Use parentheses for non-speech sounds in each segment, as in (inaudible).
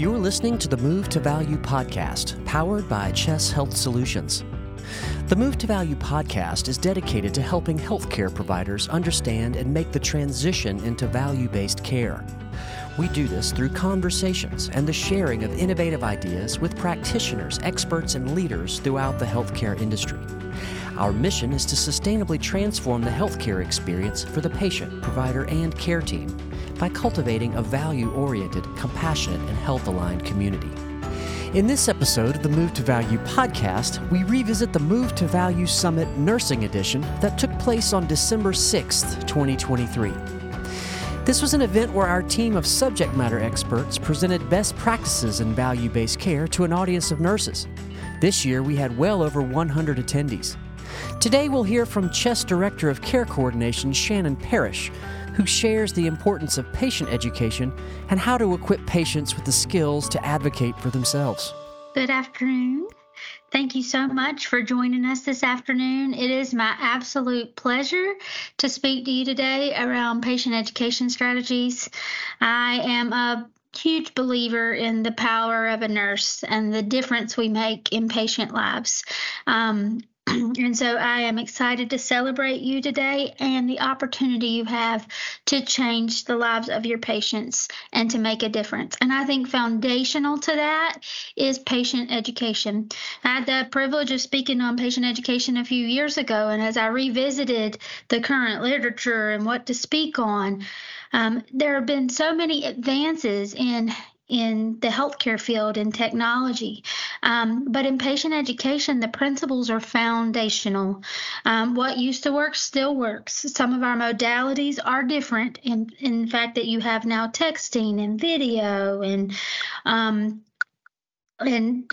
You're listening to the Move to Value podcast, powered by CHESS Health Solutions. The Move to Value podcast is dedicated to helping healthcare providers understand and make the transition into value based care. We do this through conversations and the sharing of innovative ideas with practitioners, experts, and leaders throughout the healthcare industry. Our mission is to sustainably transform the healthcare experience for the patient, provider, and care team by cultivating a value oriented, compassionate, and health aligned community. In this episode of the Move to Value podcast, we revisit the Move to Value Summit Nursing Edition that took place on December 6th, 2023. This was an event where our team of subject matter experts presented best practices in value based care to an audience of nurses. This year, we had well over 100 attendees. Today, we'll hear from CHESS Director of Care Coordination, Shannon Parrish, who shares the importance of patient education and how to equip patients with the skills to advocate for themselves. Good afternoon. Thank you so much for joining us this afternoon. It is my absolute pleasure to speak to you today around patient education strategies. I am a huge believer in the power of a nurse and the difference we make in patient lives. Um, (clears throat) and so I am excited to celebrate you today and the opportunity you have to change the lives of your patients and to make a difference. And I think foundational to that is patient education. I had the privilege of speaking on patient education a few years ago, and as I revisited the current literature and what to speak on, um, there have been so many advances in in the healthcare field and technology. Um, but in patient education, the principles are foundational. Um, what used to work still works. Some of our modalities are different. In, in fact, that you have now texting and video and um, and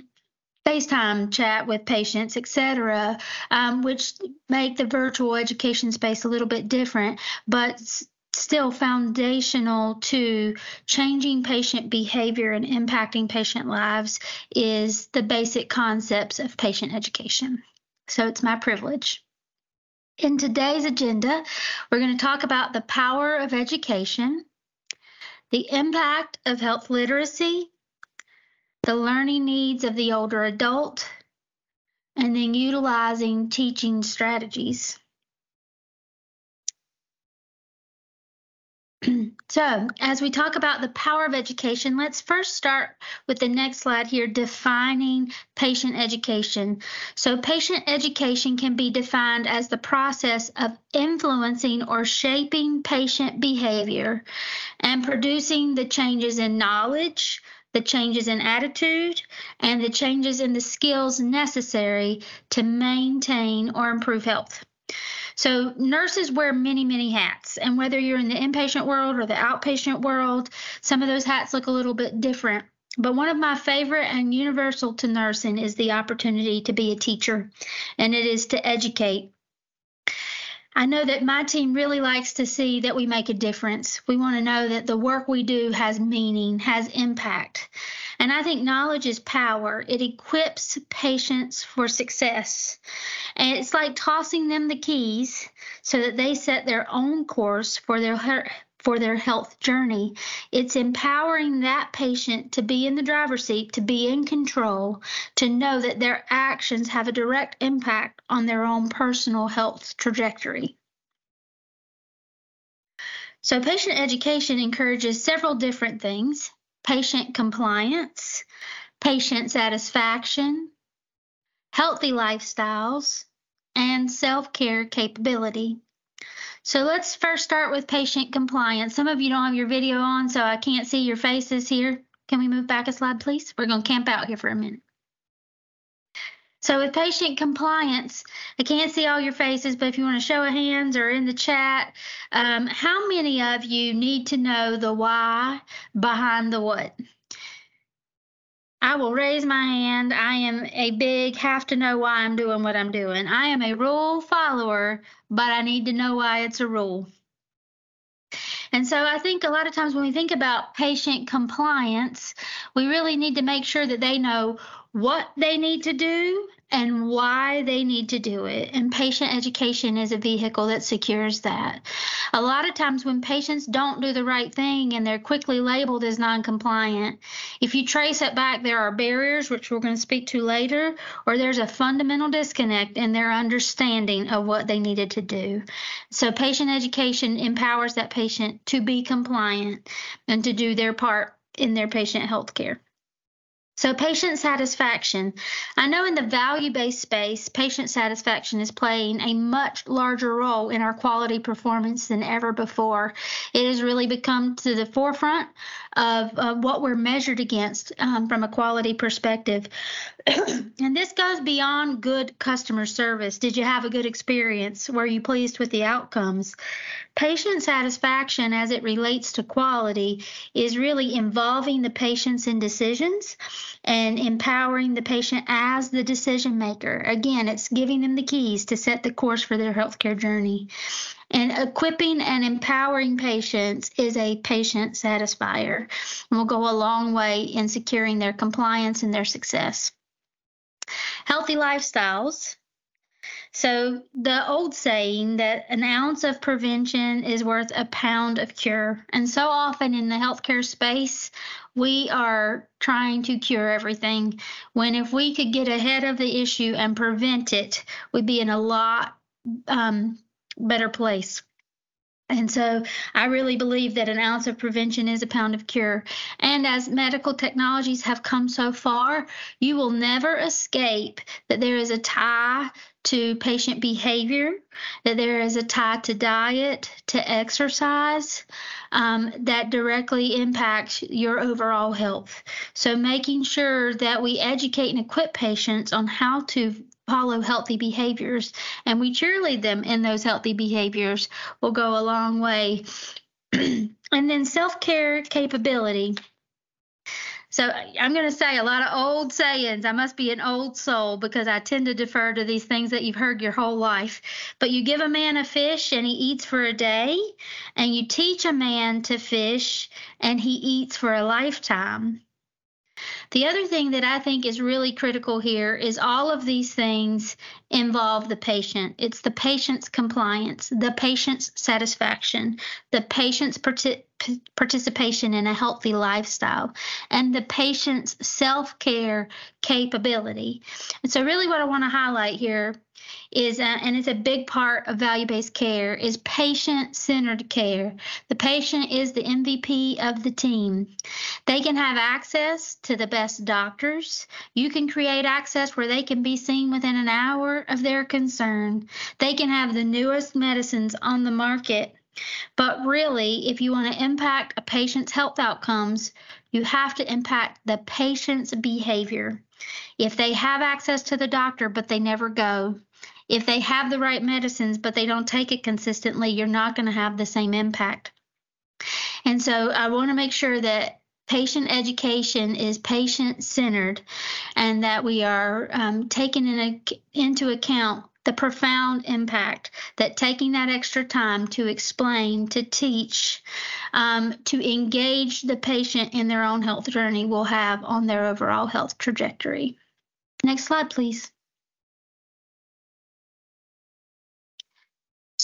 FaceTime chat with patients, etc., um, which make the virtual education space a little bit different. But still foundational to changing patient behavior and impacting patient lives is the basic concepts of patient education. So it's my privilege. In today's agenda, we're going to talk about the power of education, the impact of health literacy, the learning needs of the older adult, and then utilizing teaching strategies. (clears throat) so, as we talk about the power of education, let's first start with the next slide here defining patient education. So, patient education can be defined as the process of influencing or shaping patient behavior and producing the changes in knowledge, the changes in attitude, and the changes in the skills necessary to maintain or improve health. So nurses wear many, many hats. And whether you're in the inpatient world or the outpatient world, some of those hats look a little bit different. But one of my favorite and universal to nursing is the opportunity to be a teacher, and it is to educate. I know that my team really likes to see that we make a difference. We want to know that the work we do has meaning, has impact. And I think knowledge is power. It equips patients for success. And it's like tossing them the keys so that they set their own course for their for their health journey. It's empowering that patient to be in the driver's seat, to be in control, to know that their actions have a direct impact on their own personal health trajectory. So, patient education encourages several different things patient compliance, patient satisfaction, healthy lifestyles, and self care capability. So let's first start with patient compliance. Some of you don't have your video on, so I can't see your faces here. Can we move back a slide, please? We're going to camp out here for a minute. So with patient compliance, I can't see all your faces, but if you want to show of hands or in the chat, um, how many of you need to know the why behind the what? I will raise my hand. I am a big have to know why I'm doing what I'm doing. I am a rule follower, but I need to know why it's a rule. And so I think a lot of times when we think about patient compliance, we really need to make sure that they know what they need to do and why they need to do it. And patient education is a vehicle that secures that. A lot of times, when patients don't do the right thing and they're quickly labeled as non compliant, If you trace it back, there are barriers, which we're going to speak to later, or there's a fundamental disconnect in their understanding of what they needed to do. So, patient education empowers that patient to be compliant and to do their part in their patient health care. So, patient satisfaction. I know in the value based space, patient satisfaction is playing a much larger role in our quality performance than ever before. It has really become to the forefront of, what we're measured against um, from a quality perspective. (clears throat) and this goes beyond good customer service. Did you have a good experience? Were you pleased with the outcomes? Patient satisfaction, as it relates to quality, is really involving the patients in decisions and empowering the patient as the decision maker. Again, it's giving them the keys to set the course for their healthcare journey. And equipping and empowering patients is a patient satisfier and will go a long way in securing their compliance and their success. Healthy lifestyles. So, the old saying that an ounce of prevention is worth a pound of cure. And so often in the healthcare space, we are trying to cure everything when if we could get ahead of the issue and prevent it, we'd be in a lot um, better place. And so I really believe that an ounce of prevention is a pound of cure. And as medical technologies have come so far, you will never escape that there is a tie to patient behavior, that there is a tie to diet, to exercise um, that directly impacts your overall health. So making sure that we educate and equip patients on how to follow healthy behaviors and we cheerlead them in those healthy behaviors will go a long way. (clears throat) and then self care capability. So I'm going to say a lot of old sayings. I must be an old soul because I tend to defer to these things that you've heard your whole life. But you give a man a fish and he eats for a day, and you teach a man to fish and he eats for a lifetime. The other thing that I think is really critical here is all of these things involve the patient. It's the patient's compliance, the patient's satisfaction, the patient's participation in a healthy lifestyle, and the patient's self care capability. And so, really, what I want to highlight here is, uh, and it's a big part of value based care, is patient centered care. The patient is the MVP of the team. They can have access to the best doctors. You can create access where they can be seen within an hour of their concern. They can have the newest medicines on the market. But really, if you want to impact a patient's health outcomes, you have to impact the patient's behavior. If they have access to the doctor, but they never go, if they have the right medicines but they don't take it consistently, you're not going to have the same impact. And so I want to make sure that patient education is patient centered and that we are um, taking in a, into account the profound impact that taking that extra time to explain, to teach, um, to engage the patient in their own health journey will have on their overall health trajectory. Next slide, please.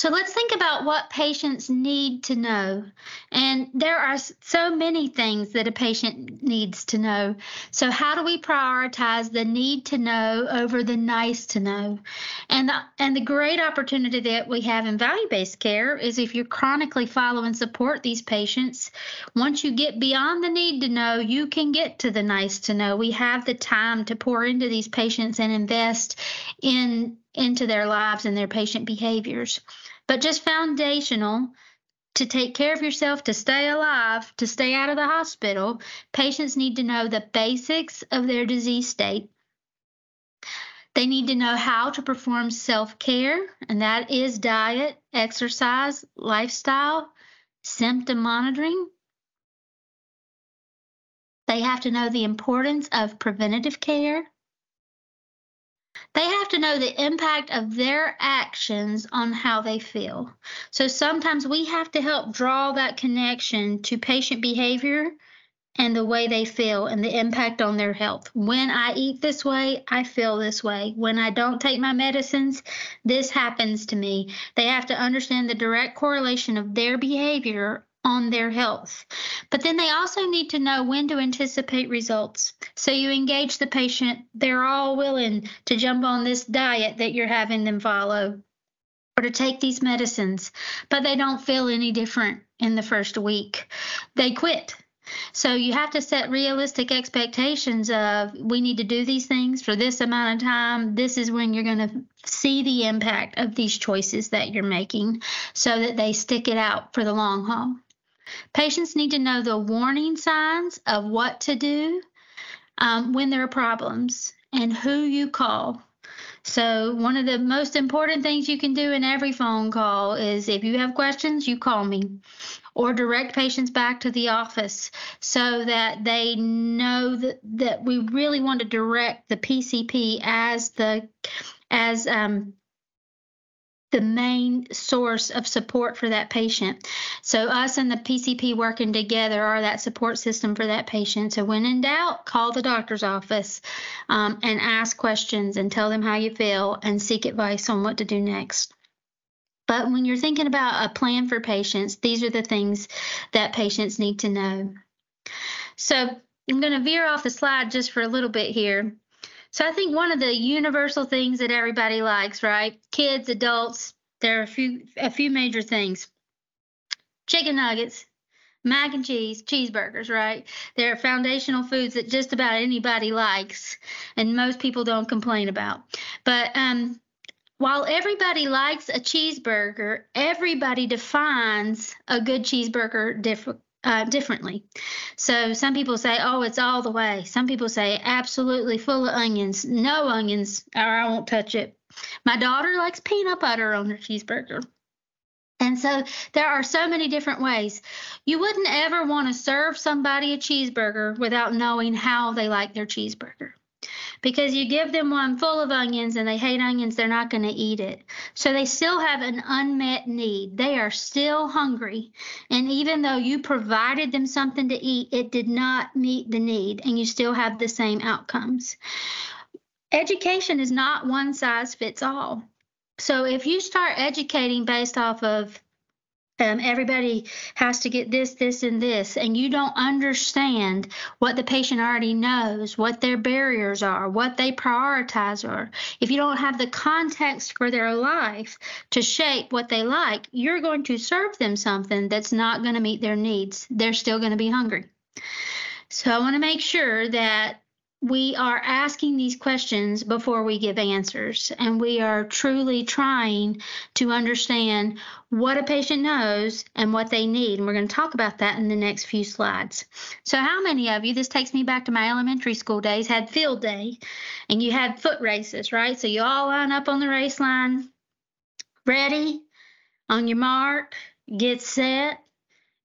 So let's think about what patients need to know. And there are so many things that a patient needs to know. So, how do we prioritize the need to know over the nice to know? And the, and the great opportunity that we have in value based care is if you chronically follow and support these patients, once you get beyond the need to know, you can get to the nice to know. We have the time to pour into these patients and invest in into their lives and their patient behaviors but just foundational to take care of yourself, to stay alive, to stay out of the hospital, patients need to know the basics of their disease state. They need to know how to perform self care, and that is diet, exercise, lifestyle, symptom monitoring. They have to know the importance of preventative care. They have to know the impact of their actions on how they feel. So sometimes we have to help draw that connection to patient behavior and the way they feel and the impact on their health. When I eat this way, I feel this way. When I don't take my medicines, this happens to me. They have to understand the direct correlation of their behavior on their health. But then they also need to know when to anticipate results. So you engage the patient, they're all willing to jump on this diet that you're having them follow or to take these medicines, but they don't feel any different in the first week. They quit. So you have to set realistic expectations of we need to do these things for this amount of time. This is when you're going to see the impact of these choices that you're making so that they stick it out for the long haul. Patients need to know the warning signs of what to do um, when there are problems and who you call. So, one of the most important things you can do in every phone call is if you have questions, you call me or direct patients back to the office so that they know that, that we really want to direct the PCP as the as um, the main source of support for that patient. So, us and the PCP working together are that support system for that patient. So, when in doubt, call the doctor's office um, and ask questions and tell them how you feel and seek advice on what to do next. But when you're thinking about a plan for patients, these are the things that patients need to know. So, I'm going to veer off the slide just for a little bit here. So I think one of the universal things that everybody likes, right? Kids, adults, there are a few a few major things. Chicken nuggets, mac and cheese, cheeseburgers, right? They're foundational foods that just about anybody likes and most people don't complain about. But um while everybody likes a cheeseburger, everybody defines a good cheeseburger different uh, differently. So some people say, oh, it's all the way. Some people say, absolutely full of onions, no onions, or I won't touch it. My daughter likes peanut butter on her cheeseburger. And so there are so many different ways. You wouldn't ever want to serve somebody a cheeseburger without knowing how they like their cheeseburger because you give them one full of onions and they hate onions, they're not going to eat it. So they still have an unmet need. They are still hungry. And even though you provided them something to eat, it did not meet the need, and you still have the same outcomes. Education is not one size fits all. So if you start educating based off of um, everybody has to get this, this, and this, and you don't understand what the patient already knows, what their barriers are, what they prioritize are. If you don't have the context for their life to shape what they like, you're going to serve them something that's not going to meet their needs. They're still going to be hungry. So I want to make sure that we are asking these questions before we give answers, and we are truly trying to understand what a patient knows and what they need. And we're going to talk about that in the next few slides. So, how many of you, this takes me back to my elementary school days, had field day and you had foot races, right? So, you all line up on the race line, ready, on your mark, get set,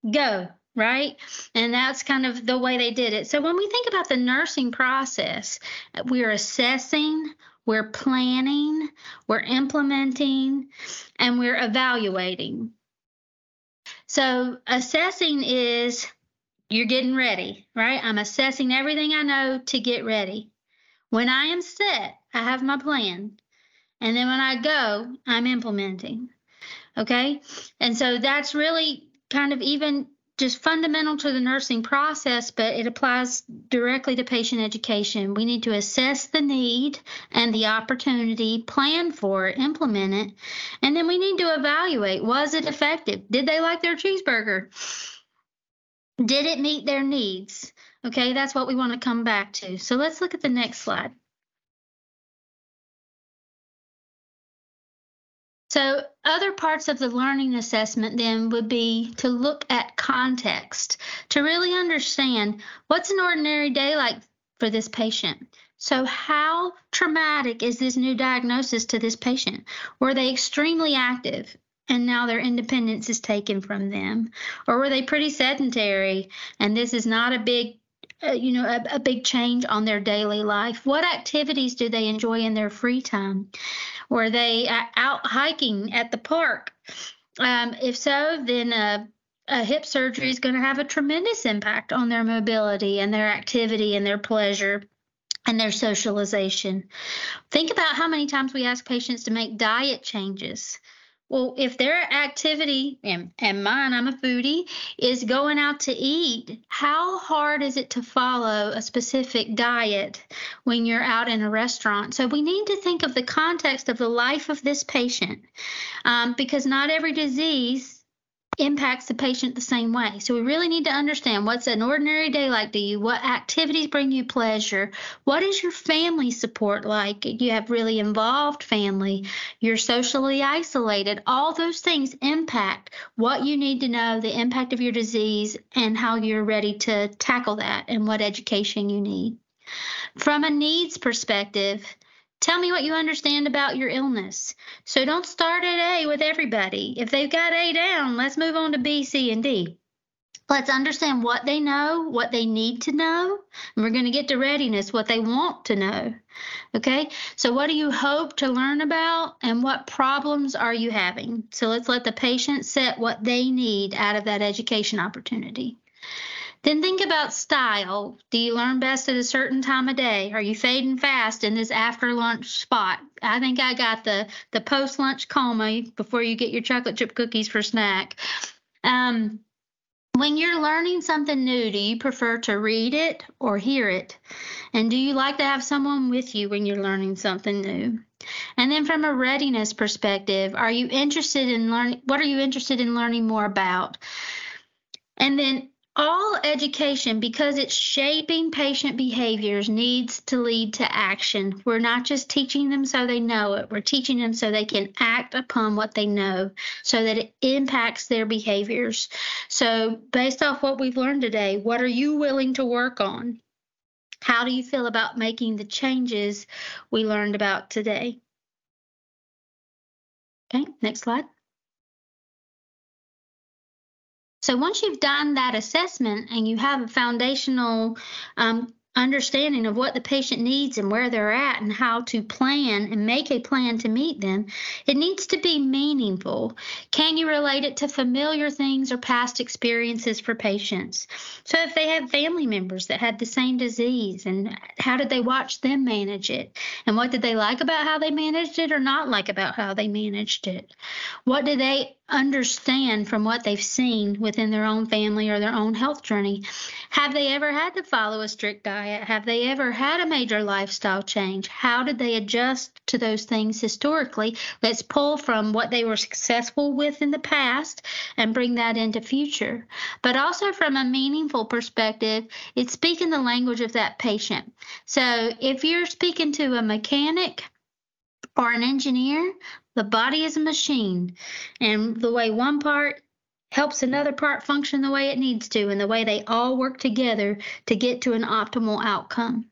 go right? And that's kind of the way they did it. So when we think about the nursing process, we're assessing, we're planning, we're implementing, and we're evaluating. So assessing is you're getting ready, right? I'm assessing everything I know to get ready. When I am set, I have my plan. And then when I go, I'm implementing. Okay? And so that's really kind of even just fundamental to the nursing process, but it applies directly to patient education. We need to assess the need and the opportunity, plan for it, implement it, and then we need to evaluate was it effective? Did they like their cheeseburger? Did it meet their needs? Okay, that's what we want to come back to. So let's look at the next slide. So, other parts of the learning assessment then would be to look at context, to really understand what's an ordinary day like for this patient. So, how traumatic is this new diagnosis to this patient? Were they extremely active and now their independence is taken from them? Or were they pretty sedentary and this is not a big uh, you know, a, a big change on their daily life? What activities do they enjoy in their free time? Were they uh, out hiking at the park? Um, if so, then a hip surgery is going to have a tremendous impact on their mobility and their activity and their pleasure and their socialization. Think about how many times we ask patients to make diet changes. Well, if their activity, and, and mine, I'm a foodie, is going out to eat, how hard is it to follow a specific diet when you're out in a restaurant? So we need to think of the context of the life of this patient um, because not every disease impacts the patient the same way. So we really need to understand what's an ordinary day like to you, what activities bring you pleasure, what is your family support like? You have really involved family, you're socially isolated. All those things impact what you need to know, the impact of your disease, and how you're ready to tackle that and what education you need. From a needs perspective, Tell me what you understand about your illness. So don't start at A with everybody. If they've got A down, let's move on to B, C, and D. Let's understand what they know, what they need to know, and we're going to get to readiness, what they want to know. Okay, so what do you hope to learn about, and what problems are you having? So let's let the patient set what they need out of that education opportunity. Then think about style. Do you learn best at a certain time of day? Are you fading fast in this after lunch spot? I think I got the the post lunch coma before you get your chocolate chip cookies for snack. Um, when you're learning something new, do you prefer to read it or hear it? And do you like to have someone with you when you're learning something new? And then from a readiness perspective, are you interested in learning what are you interested in learning more about? And then all education, because it's shaping patient behaviors, needs to lead to action. We're not just teaching them so they know it, we're teaching them so they can act upon what they know so that it impacts their behaviors. So, based off what we've learned today, what are you willing to work on? How do you feel about making the changes we learned about today? Okay, next slide. So once you've done that assessment and you have a foundational um, understanding of what the patient needs and where they're at and how to plan and make a plan to meet them, it needs to be meaningful. Can you relate it to familiar things or past experiences for patients? So, if they have family members that had the same disease, and how did they watch them manage it? And what did they like about how they managed it or not like about how they managed it? What do they understand from what they've seen within their own family or their own health journey? Have they ever had to follow a strict diet? Have they ever had a major lifestyle change? How did they adjust to those things historically? Let's pull from what they were successful with in the past and bring that into future. But also from a meaningful perspective, it's speaking the language of that patient. So if you're speaking to a mechanic, or an engineer, the body is a machine, and the way one part helps another part function the way it needs to and the way they all work together to get to an optimal outcome.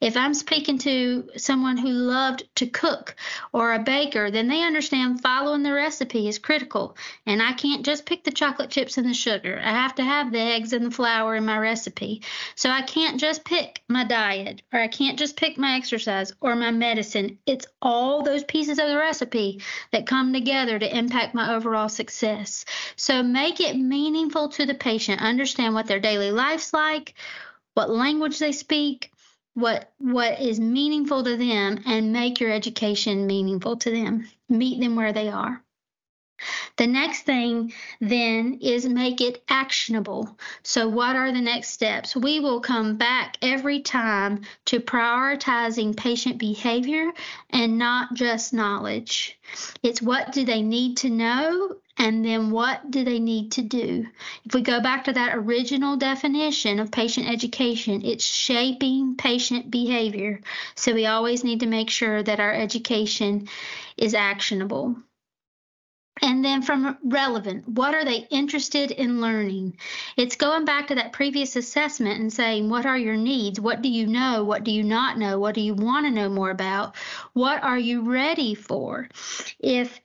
If I'm speaking to someone who loved to cook or a baker, then they understand following the recipe is critical. And I can't just pick the chocolate chips and the sugar. I have to have the eggs and the flour in my recipe. So I can't just pick my diet or I can't just pick my exercise or my medicine. It's all those pieces of the recipe that come together to impact my overall success. So make it meaningful to the patient. Understand what their daily life's like, what language they speak what what is meaningful to them and make your education meaningful to them. Meet them where they are the next thing then is make it actionable. So, what are the next steps? We will come back every time to prioritizing patient behavior and not just knowledge. It's what do they need to know and then what do they need to do? If we go back to that original definition of patient education, it's shaping patient behavior. So we always need to make sure that our education is actionable. And then from relevant, what are they interested in learning? It's going back to that previous assessment and saying, what are your needs? What do you know? What do you not know? What do you want to know more about? What are you ready for? If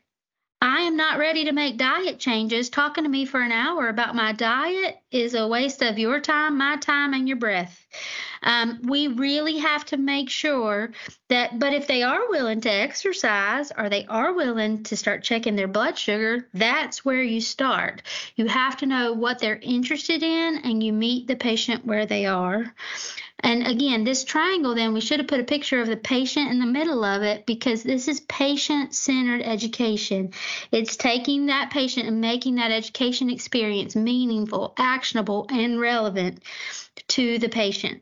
I am not ready to make diet changes. Talking to me for an hour about my diet is a waste of your time, my time, and your breath. Um, we really have to make sure that, but if they are willing to exercise or they are willing to start checking their blood sugar, that's where you start. You have to know what they're interested in and you meet the patient where they are. And again, this triangle, then we should have put a picture of the patient in the middle of it because this is patient centered education. It's taking that patient and making that education experience meaningful, actionable, and relevant to the patient.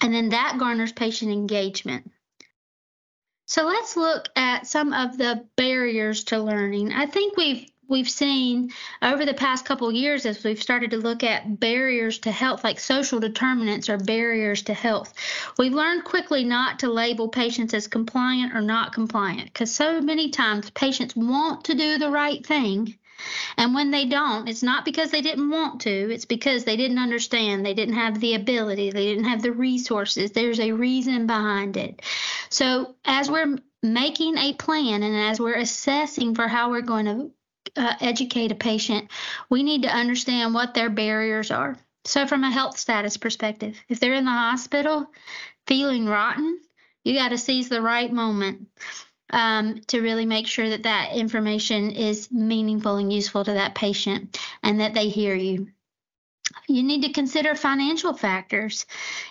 And then that garners patient engagement. So let's look at some of the barriers to learning. I think we've we've seen over the past couple years as we've started to look at barriers to health like social determinants or barriers to health we've learned quickly not to label patients as compliant or not compliant because so many times patients want to do the right thing and when they don't, it's not because they didn't want to, it's because they didn't understand, they didn't have the ability, they didn't have the resources. There's a reason behind it. So, as we're making a plan and as we're assessing for how we're going to uh, educate a patient, we need to understand what their barriers are. So, from a health status perspective, if they're in the hospital feeling rotten, you got to seize the right moment um, to really make sure that that information is meaningful and useful to that patient and that they hear you. You need to consider financial factors.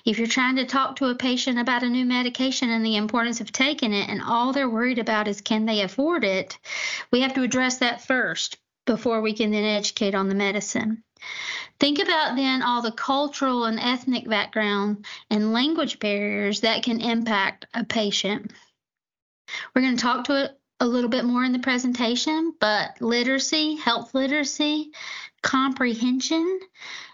If you're trying to talk to a patient about a new medication and the importance of taking it, and all they're worried about is can they afford it, we have to address that first before we can then educate on the medicine. Think about then all the cultural and ethnic background and language barriers that can impact a patient. We're going to talk to it a little bit more in the presentation, but literacy, health literacy, comprehension,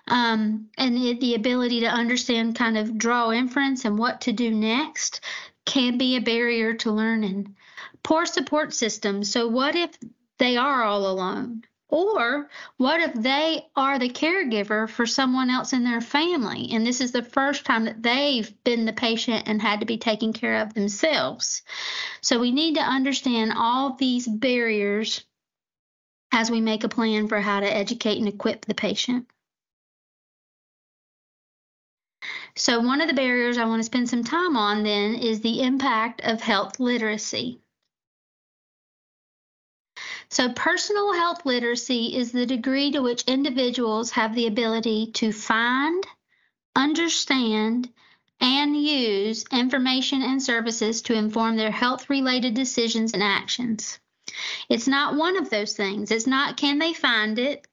um, and the, the ability to understand, kind of draw inference and what to do next can be a barrier to learning. Poor support systems. So, what if they are all alone? Or what if they are the caregiver for someone else in their family and this is the first time that they've been the patient and had to be taken care of themselves? So we need to understand all these barriers as we make a plan for how to educate and equip the patient. So, one of the barriers I want to spend some time on then is the impact of health literacy. So, personal health literacy is the degree to which individuals have the ability to find, understand, and use information and services to inform their health related decisions and actions. It's not one of those things. It's not can they find it?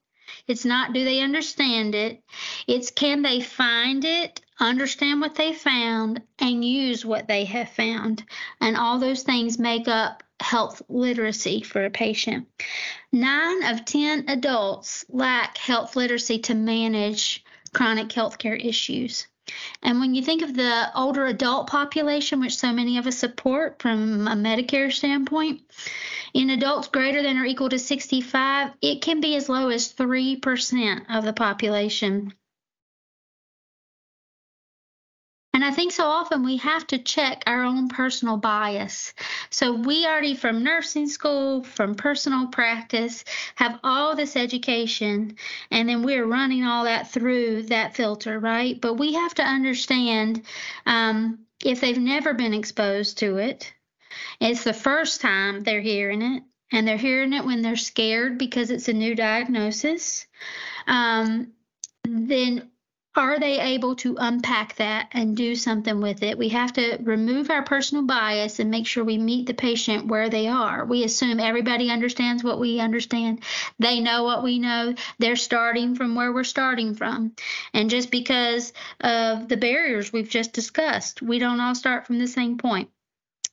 It's not do they understand it? It's can they find it, understand what they found, and use what they have found. And all those things make up health literacy for a patient. Nine of 10 adults lack health literacy to manage chronic health care issues. And when you think of the older adult population, which so many of us support from a Medicare standpoint, in adults greater than or equal to 65, it can be as low as 3% of the population And I think so often we have to check our own personal bias. So we already from nursing school, from personal practice, have all this education, and then we're running all that through that filter, right? But we have to understand um, if they've never been exposed to it, it's the first time they're hearing it, and they're hearing it when they're scared because it's a new diagnosis. Um, then are they able to unpack that and do something with it? We have to remove our personal bias and make sure we meet the patient where they are. We assume everybody understands what we understand. They know what we know. They're starting from where we're starting from. And just because of the barriers we've just discussed, we don't all start from the same point.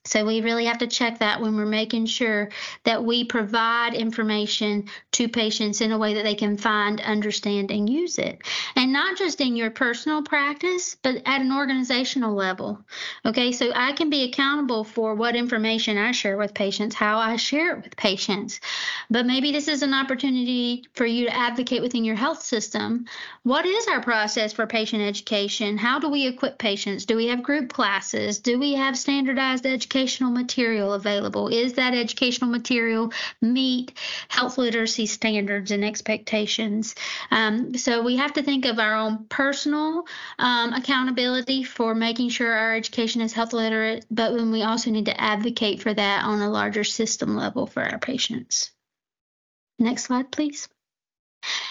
So we really have to check that when we're making sure that we provide information to patients in a way that they can find, understand, and use it. And not just in your personal practice, but at an organizational level. Okay, so I can be accountable for what information I share with patients, how I share it with patients. But maybe this is an opportunity for you to advocate within your health system. What is our process for patient education? How do we equip patients? Do we have group classes? Do we have standardized education? Educational material available? Is that educational material meet health literacy standards and expectations? Um, so we have to think of our own personal um, accountability for making sure our education is health literate, but when we also need to advocate for that on a larger system level for our patients. Next slide, please.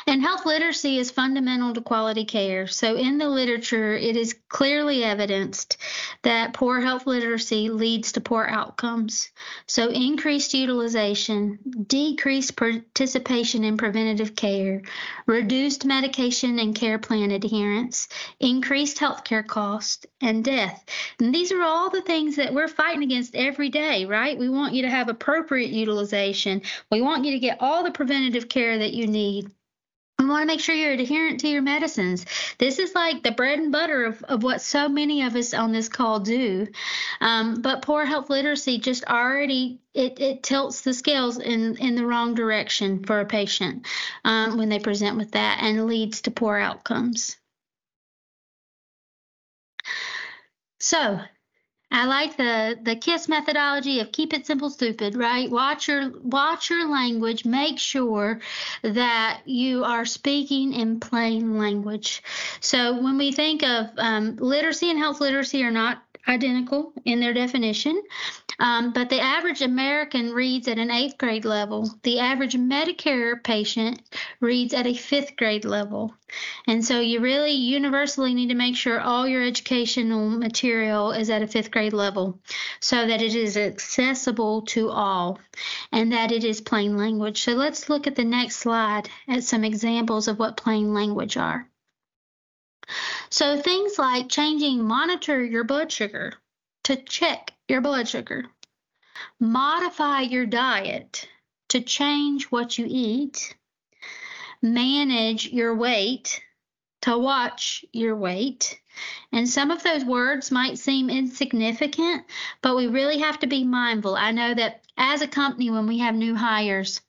And health literacy is fundamental to quality care. So, in the literature, it is clearly evidenced that poor health literacy leads to poor outcomes. So, increased utilization, decreased participation in preventative care, reduced medication and care plan adherence, increased healthcare costs, and death. And these are all the things that we're fighting against every day, right? We want you to have appropriate utilization. We want you to get all the preventative care that you need. We want to make sure you're adherent to your medicines. This is like the bread and butter of, of what so many of us on this call do. Um, but poor health literacy just already it, it tilts the scales in, in the wrong direction for a patient um, when they present with that and leads to poor outcomes. So I like the the KISS methodology of keep it simple, stupid. Right? Watch your watch your language. Make sure that you are speaking in plain language. So when we think of um, literacy and health literacy are not identical in their definition. Um, but the average American reads at an eighth grade level. The average Medicare patient reads at a fifth grade level. And so you really universally need to make sure all your educational material is at a fifth grade level so that it is accessible to all and that it is plain language. So let's look at the next slide at some examples of what plain language are. So things like changing monitor your blood sugar to check your blood sugar, modify your diet to change what you eat, manage your weight to watch your weight. And some of those words might seem insignificant, but we really have to be mindful. I know that as a company, when we have new hires,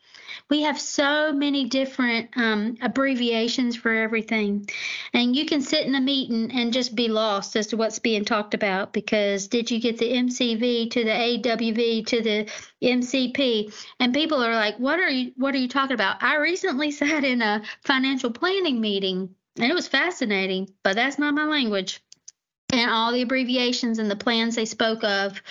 we have so many different um, abbreviations for everything. And you can sit in a meeting and just be lost as to what's being talked about because did you get the MCV to the AWV to the MCP? And people are like, what are you what are you talking about? I recently (laughs) sat in a financial planning meeting and it was fascinating, but that's not my language and all the abbreviations and the plans they spoke of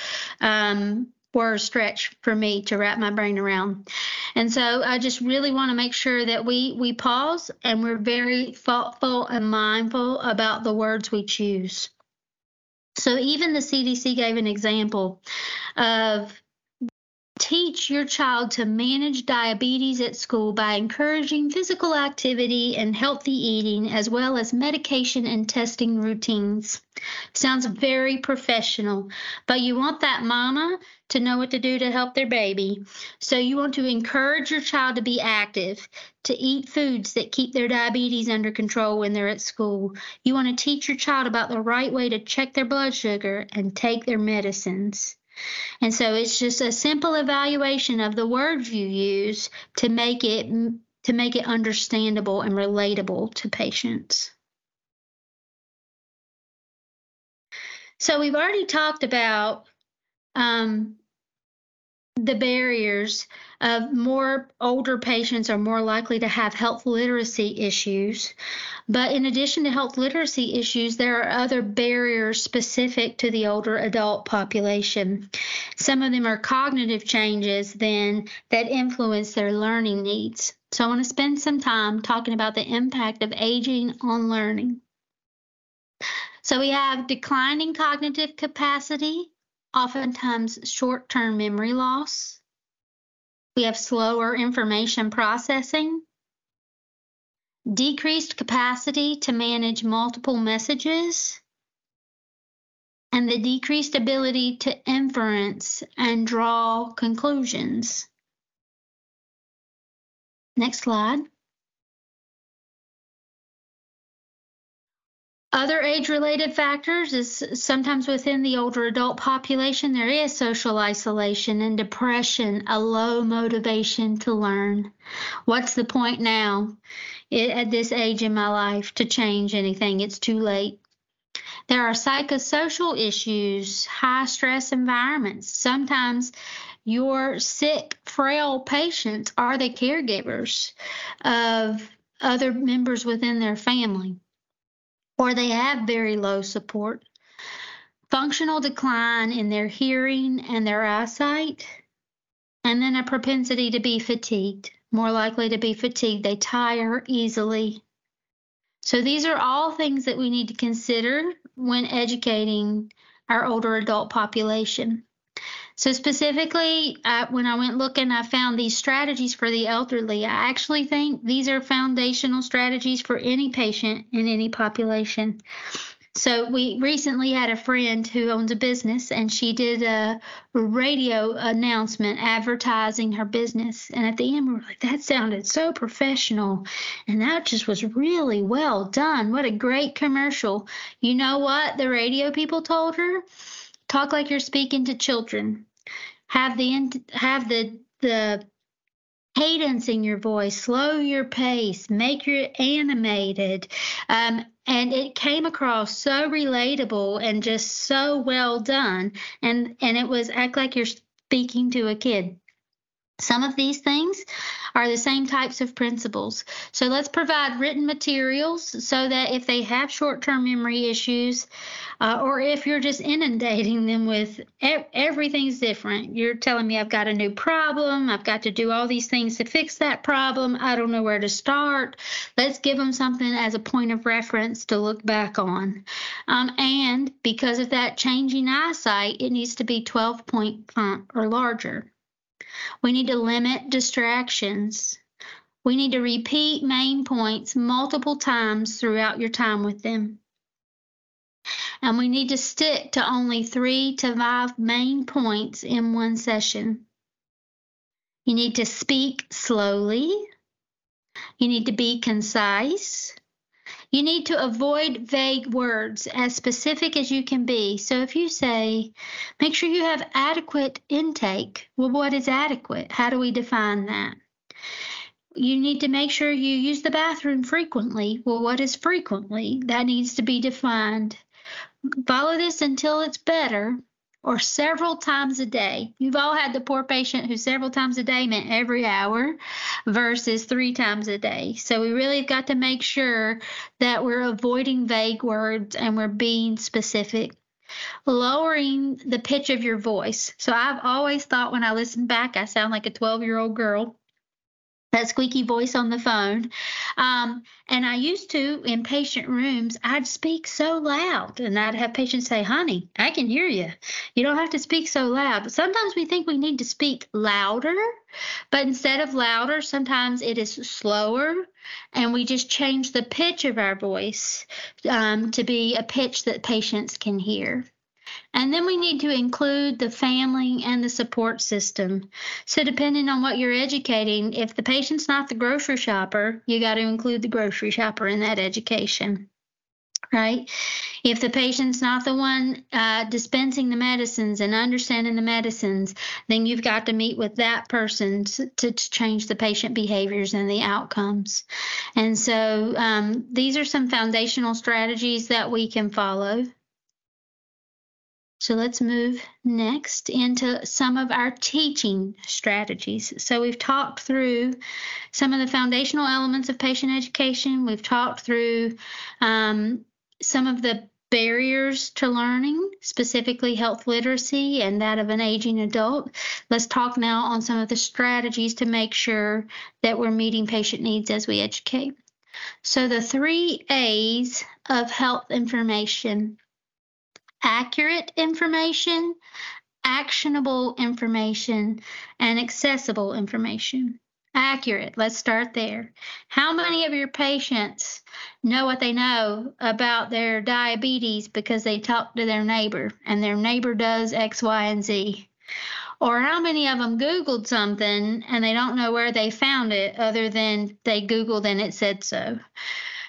um, were a stretch for me to wrap my brain around. And so I just really want to make sure that we we pause and we're very thoughtful and mindful about the words we choose. So even the CDC gave an example of teach your child to manage diabetes at school by encouraging physical activity and healthy eating, as well as medication and testing routines. Sounds very professional, but you want that mama to know what to do to help their baby. So you want to encourage your child to be active, to eat foods that keep their diabetes under control when they're at school. You want to teach your child about the right way to check their blood sugar and take their medicines. And so it's just a simple evaluation of the words you use to make it to make it understandable and relatable to patients. So we've already talked about um, the barriers of more older patients are more likely to have health literacy issues. But in addition to health literacy issues, there are other barriers specific to the older adult population. Some of them are cognitive changes then that influence their learning needs. So I want to spend some time talking about the impact of aging on learning. So we have declining cognitive capacity, oftentimes short term memory loss. We have slower information processing, decreased capacity to manage multiple messages, and the decreased ability to inference and draw conclusions. Next slide. Other age related factors is sometimes within the older adult population, there is social isolation and depression, a low motivation to learn. What's the point now eh, at this age in my life to change anything? It's too late. There are psychosocial issues, high stress environments. Sometimes your sick, frail patients are the caregivers of other members within their family or they have very low support, functional decline in their hearing and their eyesight, and then a propensity to be fatigued. more likely to be fatigued. They tire easily. So these are all things that we need to consider when educating our older adult population. So, specifically, when I went looking, I found these strategies for the elderly. I actually think these are foundational strategies for any patient in any population. So we recently had a friend who owns a business and she did a radio announcement advertising her business. And at the end, we were like, that sounded so professional. And that just was really well done. What a great commercial. You know what the radio people told her? Talk like you're speaking to children. Have the have the the cadence in your voice, slow your pace, make your animated. Um, and it came across so relatable and just so well done. And and it was act like you're speaking to a kid. Some of these things are the same types of principles. So let's provide written materials so that if they have short term memory issues, uh, or if you're just inundating them with everything's different, you're telling me I've got a new problem, I've got to do all these things to fix that problem, I don't know where to start. Let's give them something as a point of reference to look back on. Um, and because of that changing eyesight, it needs to be 12 point font or larger. We need to limit distractions. We need to repeat main points multiple times throughout your time with them. And we need to stick to only three to five main points in one session. You need to speak slowly. You need to be concise. You need to avoid vague words, as specific as you can be. So if you say, make sure you have adequate intake, well, what is adequate? How do we define that? You need to make sure you use the bathroom frequently. Well, what is frequently? That needs to be defined. Follow this until it's better or several times a day. You've all had the poor patient who several times a day meant every hour versus three times a day. So we really got to make sure that we're avoiding vague words and we're being specific. Lowering the pitch of your voice. So I've always thought when I listen back, I sound like a 12 year old girl that squeaky voice on the phone. Um, and I used to, in patient rooms, I'd speak so loud and I'd have patients say, honey, I can hear you. You don't have to speak so loud. But sometimes we think we need to speak louder, but instead of louder, sometimes it is slower. And we just change the pitch of our voice um, to be a pitch that patients can hear. And then we need to include the family and the support system. So, depending on what you're educating, if the patient's not the grocery shopper, you got to include the grocery shopper in that education, right? If the patient's not the one uh, dispensing the medicines and understanding the medicines, then you've got to meet with that person to, to change the patient behaviors and the outcomes. And so, um, these are some foundational strategies that we can follow. So let's move next into some of our teaching strategies. So we've talked through some of the foundational elements of patient education. We've talked through um, some of the barriers to learning, specifically health literacy and that of an aging adult. Let's talk now on some of the strategies to make sure that we're meeting patient needs as we educate. So the three A's of health information accurate information, actionable information, and accessible information. Accurate, let's start there. How many of your patients know what they know about their diabetes because they talk to their neighbor and their neighbor does X, Y, and Z? Or how many of them Googled something and they don't know where they found it other than they Googled and it said so?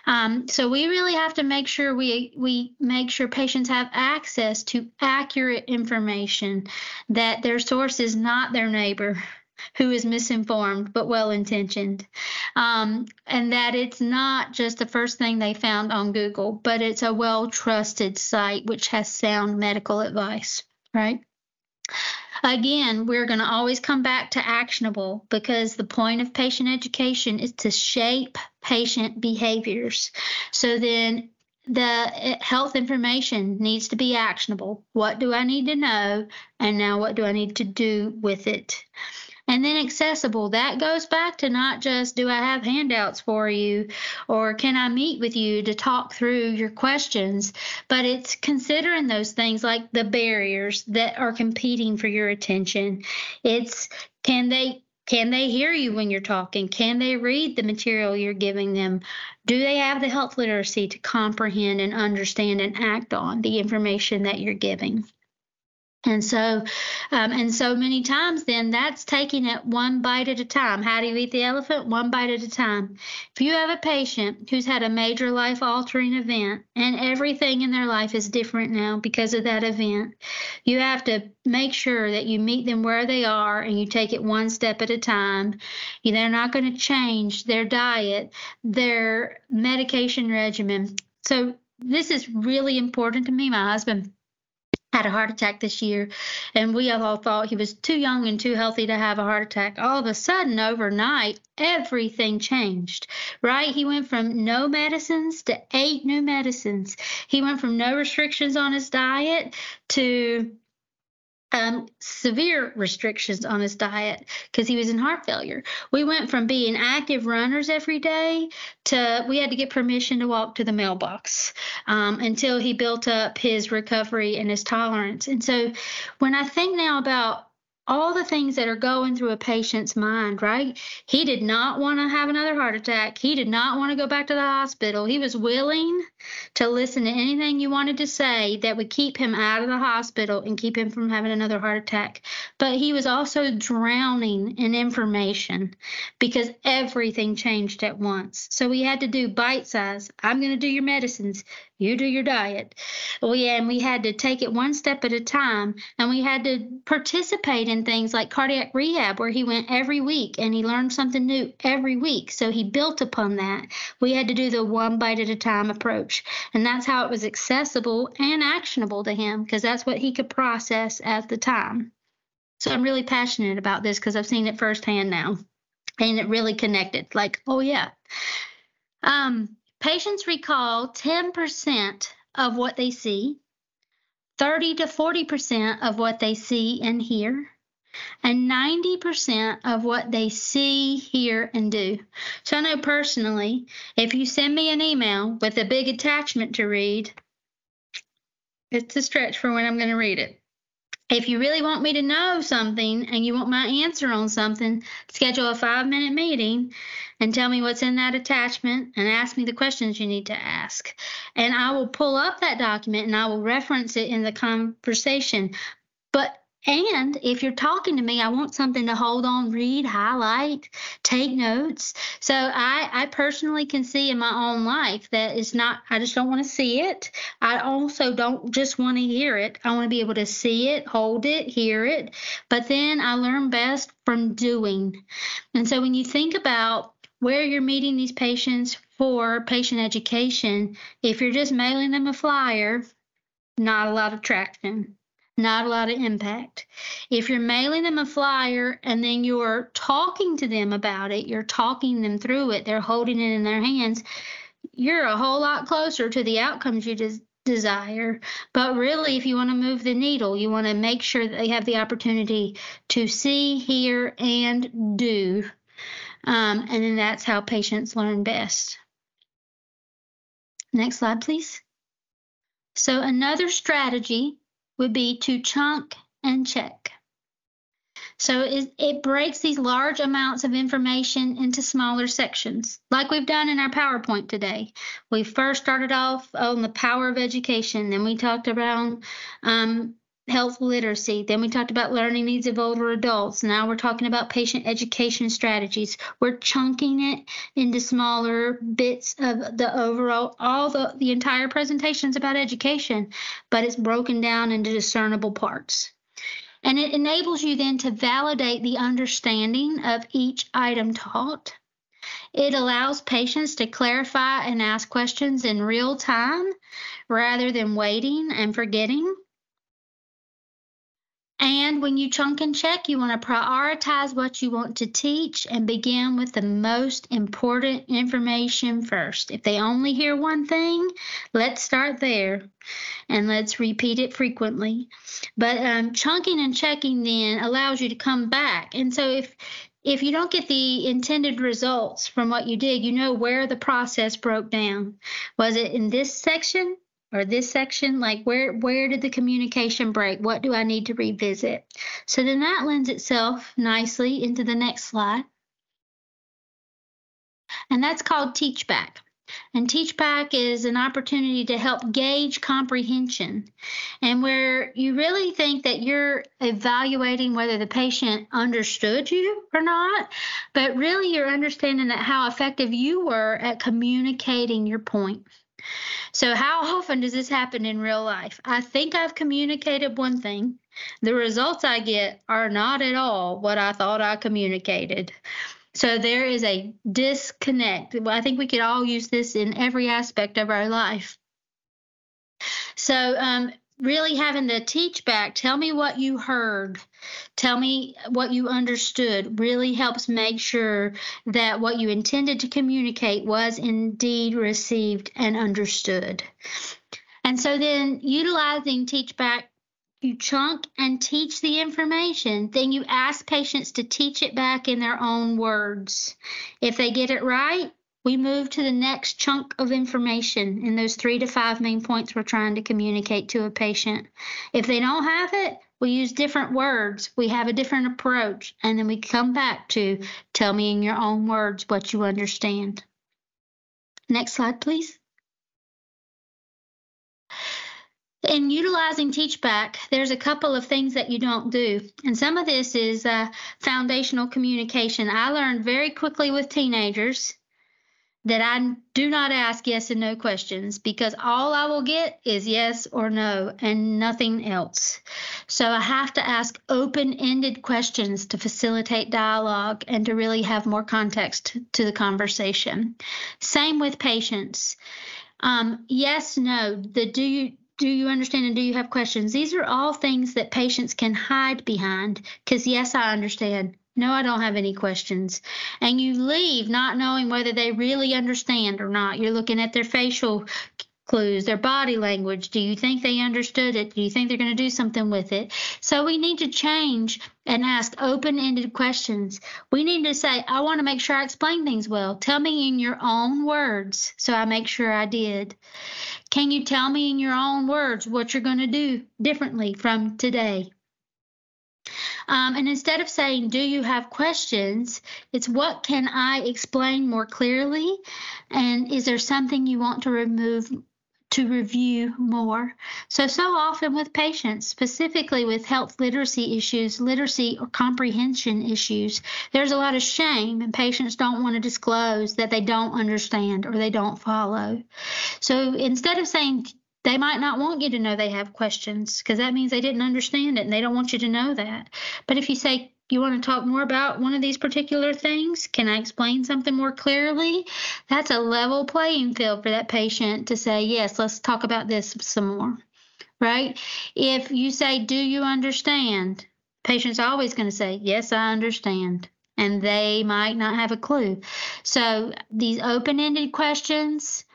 Um, so we really have to make sure we we make sure patients have access to accurate information, that their source is not their neighbor (laughs) who is misinformed but well intentioned. Um, and that it's not just the first thing they found on Google, but it's a well trusted site which has sound medical advice, right? Again, we're going to always come back to actionable because the point of patient education is to shape patient behaviors. So then the eh, health information needs to be actionable. What do I need to know? And now what do I need to do with it? And then accessible, that goes back to not just do I have handouts for you or can I meet with you to talk through your questions, but it's considering those things like the barriers that are competing for your attention. It's can they can they hear you when you're talking? Can they read the material you're giving them? Do they have the health literacy to comprehend and understand and act on the information that you're giving? And so, um, and so many times, then that's taking it one bite at a time. How do you eat the elephant? One bite at a time. If you have a patient who's had a major life altering event and everything in their life is different now because of that event, you have to make sure that you meet them where they are and you take it one step at a time. They're not going to change their diet, their medication regimen. So, this is really important to me. My husband had a heart attack this year, and we all thought he was too young and too healthy to have a heart attack. All of a sudden, overnight, everything changed, right? He went from no medicines to eight new medicines. He went from no restrictions on his diet to um, severe restrictions on his diet because he was in heart failure. We went from being active runners every day to we had to get permission to walk to the mailbox um, until he built up his recovery and his tolerance. And so when I think now about all the things that are going through a patient's mind, right? He did not want to have another heart attack. He did not want to go back to the hospital. He was willing to listen to anything you wanted to say that would keep him out of the hospital and keep him from having another heart attack. But he was also drowning in information because everything changed at once. So we had to do bite size. I'm going to do your medicines. You do your diet. We and we had to take it one step at a time, and we had to participate in things like cardiac rehab, where he went every week and he learned something new every week. So he built upon that. We had to do the one bite at a time approach, and that's how it was accessible and actionable to him because that's what he could process at the time. So I'm really passionate about this because I've seen it firsthand now, and it really connected. Like, oh yeah. Um, Patients recall 10% of what they see, 30 to 40% of what they see and hear, and 90% of what they see, hear, and do. So I know personally, if you send me an email with a big attachment to read, it's a stretch for when I'm going to read it. If you really want me to know something and you want my answer on something, schedule a five minute meeting and tell me what's in that attachment and ask me the questions you need to ask. And I will pull up that document and I will reference it in the conversation. But and if you're talking to me, I want something to hold on, read, highlight, take notes. So I, I personally can see in my own life that it's not, I just don't want to see it. I also don't just want to hear it. I want to be able to see it, hold it, hear it. But then I learn best from doing. And so when you think about where you're meeting these patients for patient education, if you're just mailing them a flyer, not a lot of traction, not a lot of impact. If you're mailing them a flyer and then you're talking to them about it, you're talking them through it, they're holding it in their hands, you're a whole lot closer to the outcomes you des- desire. But really, if you want to move the needle, you want to make sure that they have the opportunity to see, hear, and do um, and then that's how patients learn best. Next slide, please. So another strategy would be to chunk and check. So it, it, breaks these large amounts of information into smaller sections, like we've done in our PowerPoint today. We first started off on the power of education, then we talked about um, health literacy. Then we talked about learning needs of older adults. Now we're talking about patient education strategies. We're chunking it into smaller bits of the overall, all the, the entire presentations about education, but it's broken down into discernible parts. And it enables you then to validate the understanding of each item taught. It allows patients to clarify and ask questions in real time rather than waiting and forgetting. And when you chunk and check, you want to prioritize what you want to teach and begin with the most important information first. If they only hear one thing, let's start there and let's repeat it frequently. But um, chunking and checking then allows you to come back. And so if if you don't get the intended results from what you did, you know where the process broke down. Was it in this section or this section? Like where where did the communication break? What do I need to revisit? So then that lends itself nicely into the next slide. And that's called teach back. And Teach Back is an opportunity to help gauge comprehension and where you really think that you're evaluating whether the patient understood you or not, but really you're understanding that how effective you were at communicating your point. So, how often does this happen in real life? I think I've communicated one thing. The results I get are not at all what I thought I communicated. So there is a disconnect. I think we could all use this in every aspect of our life. So, um, really having to teach back, tell me what you heard, tell me what you understood, really helps make sure that what you intended to communicate was indeed received and understood. And so then utilizing teach back you chunk and teach the information. Then you ask patients to teach it back in their own words. If they get it right, we move to the next chunk of information in those three to five main points we're trying to communicate to a patient. If they don't have it, we use different words. We have a different approach. And then we come back to tell me in your own words what you understand. Next slide, please. in utilizing teachback there's a couple of things that you don't do and some of this is uh, foundational communication i learned very quickly with teenagers that i do not ask yes and no questions because all i will get is yes or no and nothing else so i have to ask open-ended questions to facilitate dialogue and to really have more context to the conversation same with patients um, yes no the do you do you understand and do you have questions? These are all things that patients can hide behind because, yes, I understand. No, I don't have any questions. And you leave not knowing whether they really understand or not. You're looking at their facial clues, their body language. Do you think they understood it? Do you think they're going to do something with it? So we need to change and ask open ended questions. We need to say, I want to make sure I explain things well. Tell me in your own words so I make sure I did. Can you tell me in your own words what you're going to do differently from today? Um, and instead of saying, Do you have questions? It's what can I explain more clearly? And is there something you want to remove to review more. So, so often with patients, specifically with health literacy issues, literacy or comprehension issues, there's a lot of shame, and patients don't want to disclose that they don't understand or they don't follow. So, instead of saying, they might not want you to know they have questions because that means they didn't understand it and they don't want you to know that. But if you say, you want to talk more about one of these particular things? Can I explain something more clearly? That's a level playing field for that patient to say, yes, let's talk about this some more, right? If you say, do you understand? Patient's always going to say, yes, I understand. And they might not have a clue. So these open ended questions,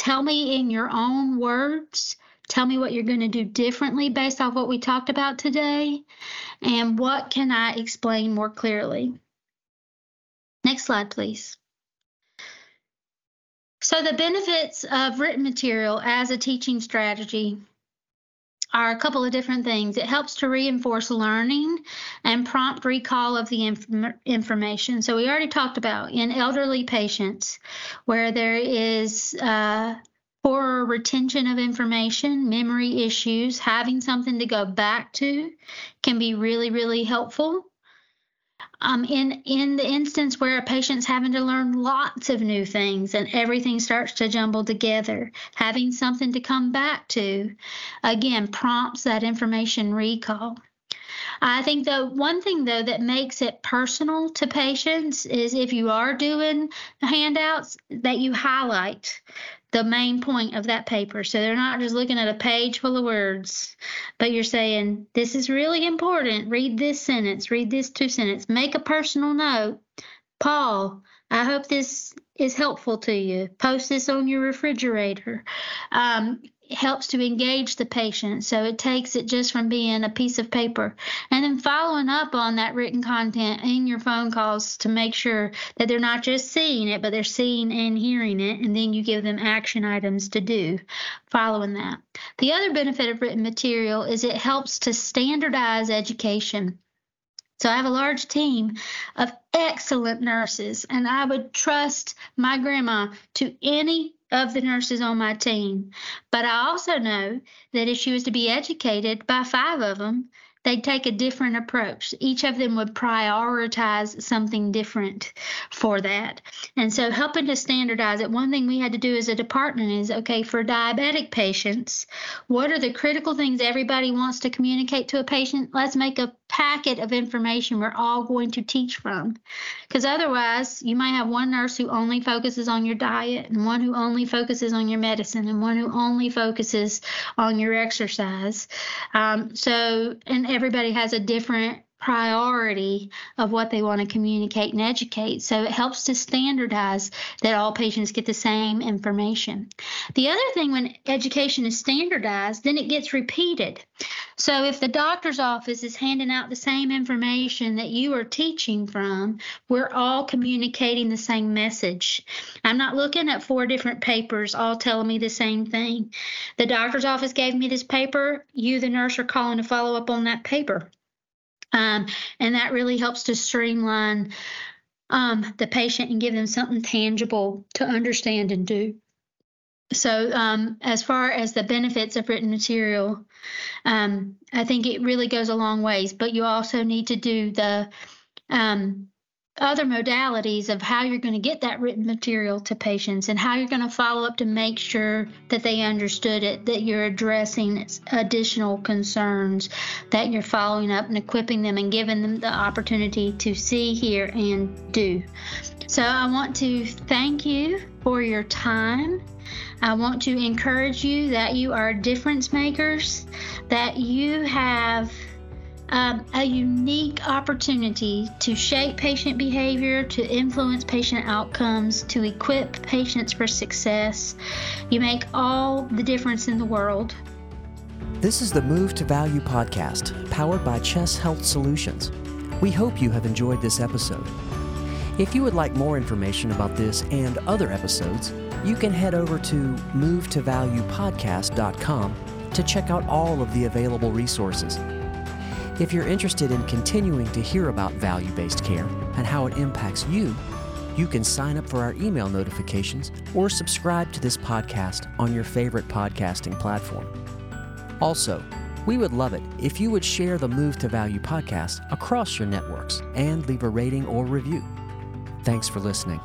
tell me in your own words Tell me what you're going to do differently based off what we talked about today. And what can I explain more clearly? Next slide, please. So, the benefits of written material as a teaching strategy are a couple of different things. It helps to reinforce learning and prompt recall of the inf- information. So, we already talked about in elderly patients where there is uh, for retention of information, memory issues, having something to go back to can be really, really helpful. Um, in in the instance where a patient's having to learn lots of new things and everything starts to jumble together, having something to come back to, again, prompts that information recall. I think the one thing though that makes it personal to patients is if you are doing handouts that you highlight the main point of that paper. So they're not just looking at a page full of words, but you're saying, this is really important. Read this sentence, read this two sentence, make a personal note. Paul, I hope this is helpful to you. Post this on your refrigerator. Um, helps to engage the patient. So it takes it just from being a piece of paper and then following up on that written content in your phone calls to make sure that they're not just seeing it, but they're seeing and hearing it. And then you give them action items to do following that. The other benefit of written material is it helps to standardize education. So I have a large team of excellent nurses, and I would trust my grandma to any of the nurses on my team. But I also know that if she was to be educated by five of them, they'd take a different approach. Each of them would prioritize something different for that. And so, helping to standardize it, one thing we had to do as a department is okay, for diabetic patients, what are the critical things everybody wants to communicate to a patient? Let's make a packet of information we're all going to teach from. Because otherwise, you might have one nurse who only focuses on your diet, and one who only focuses on your medicine, and one who only focuses on your exercise. Um, so, and everybody has a different priority of what they want to communicate and educate. So it helps to standardize that all patients get the same information. The other thing when education is standardized, then it gets repeated. So if the doctor's office is handing out the same information that you are teaching from, we're all communicating the same message. I'm not looking at four different papers all telling me the same thing. The doctor's office gave me this paper, you, the nurse, are calling to follow up on that paper. Um, and that really helps to streamline um, the patient and give them something tangible to understand and do. So, um, as far as the benefits of written material, um, I think it really goes a long ways. But you also need to do the um, other modalities of how you're going to get that written material to patients and how you're going to follow up to make sure that they understood it, that you're addressing additional concerns, that you're following up and equipping them and giving them the opportunity to see, hear, and do. So I want to thank you for your time. I want to encourage you that you are difference makers, that you have um, a unique opportunity to shape patient behavior, to influence patient outcomes, to equip patients for success. You make all the difference in the world. This is the Move to Value podcast, powered by CHESS Health Solutions. We hope you have enjoyed this episode. If you would like more information about this and other episodes, you can head over to movetovaluepodcast.com to check out all of the available resources. If you're interested in continuing to hear about value based care and how it impacts you, you can sign up for our email notifications or subscribe to this podcast on your favorite podcasting platform. Also, we would love it if you would share the Move to Value podcast across your networks and leave a rating or review. Thanks for listening.